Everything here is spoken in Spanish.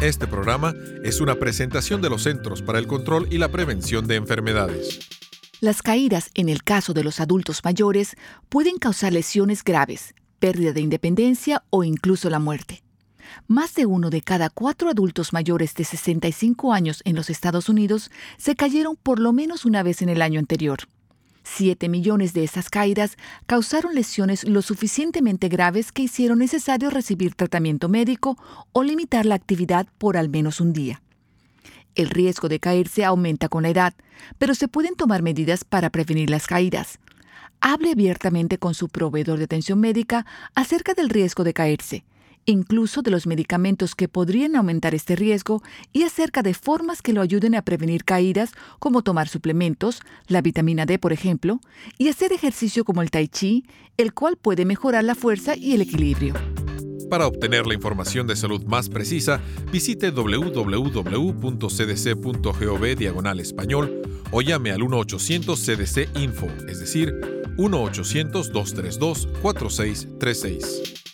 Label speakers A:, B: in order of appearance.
A: Este programa es una presentación de los Centros para el Control y la Prevención de Enfermedades.
B: Las caídas, en el caso de los adultos mayores, pueden causar lesiones graves, pérdida de independencia o incluso la muerte. Más de uno de cada cuatro adultos mayores de 65 años en los Estados Unidos se cayeron por lo menos una vez en el año anterior. Siete millones de esas caídas causaron lesiones lo suficientemente graves que hicieron necesario recibir tratamiento médico o limitar la actividad por al menos un día. El riesgo de caerse aumenta con la edad, pero se pueden tomar medidas para prevenir las caídas. Hable abiertamente con su proveedor de atención médica acerca del riesgo de caerse incluso de los medicamentos que podrían aumentar este riesgo y acerca de formas que lo ayuden a prevenir caídas, como tomar suplementos, la vitamina D por ejemplo, y hacer ejercicio como el tai chi, el cual puede mejorar la fuerza y el equilibrio.
A: Para obtener la información de salud más precisa, visite www.cdc.gov diagonal español o llame al 1-800-CDC Info, es decir, 1-800-232-4636.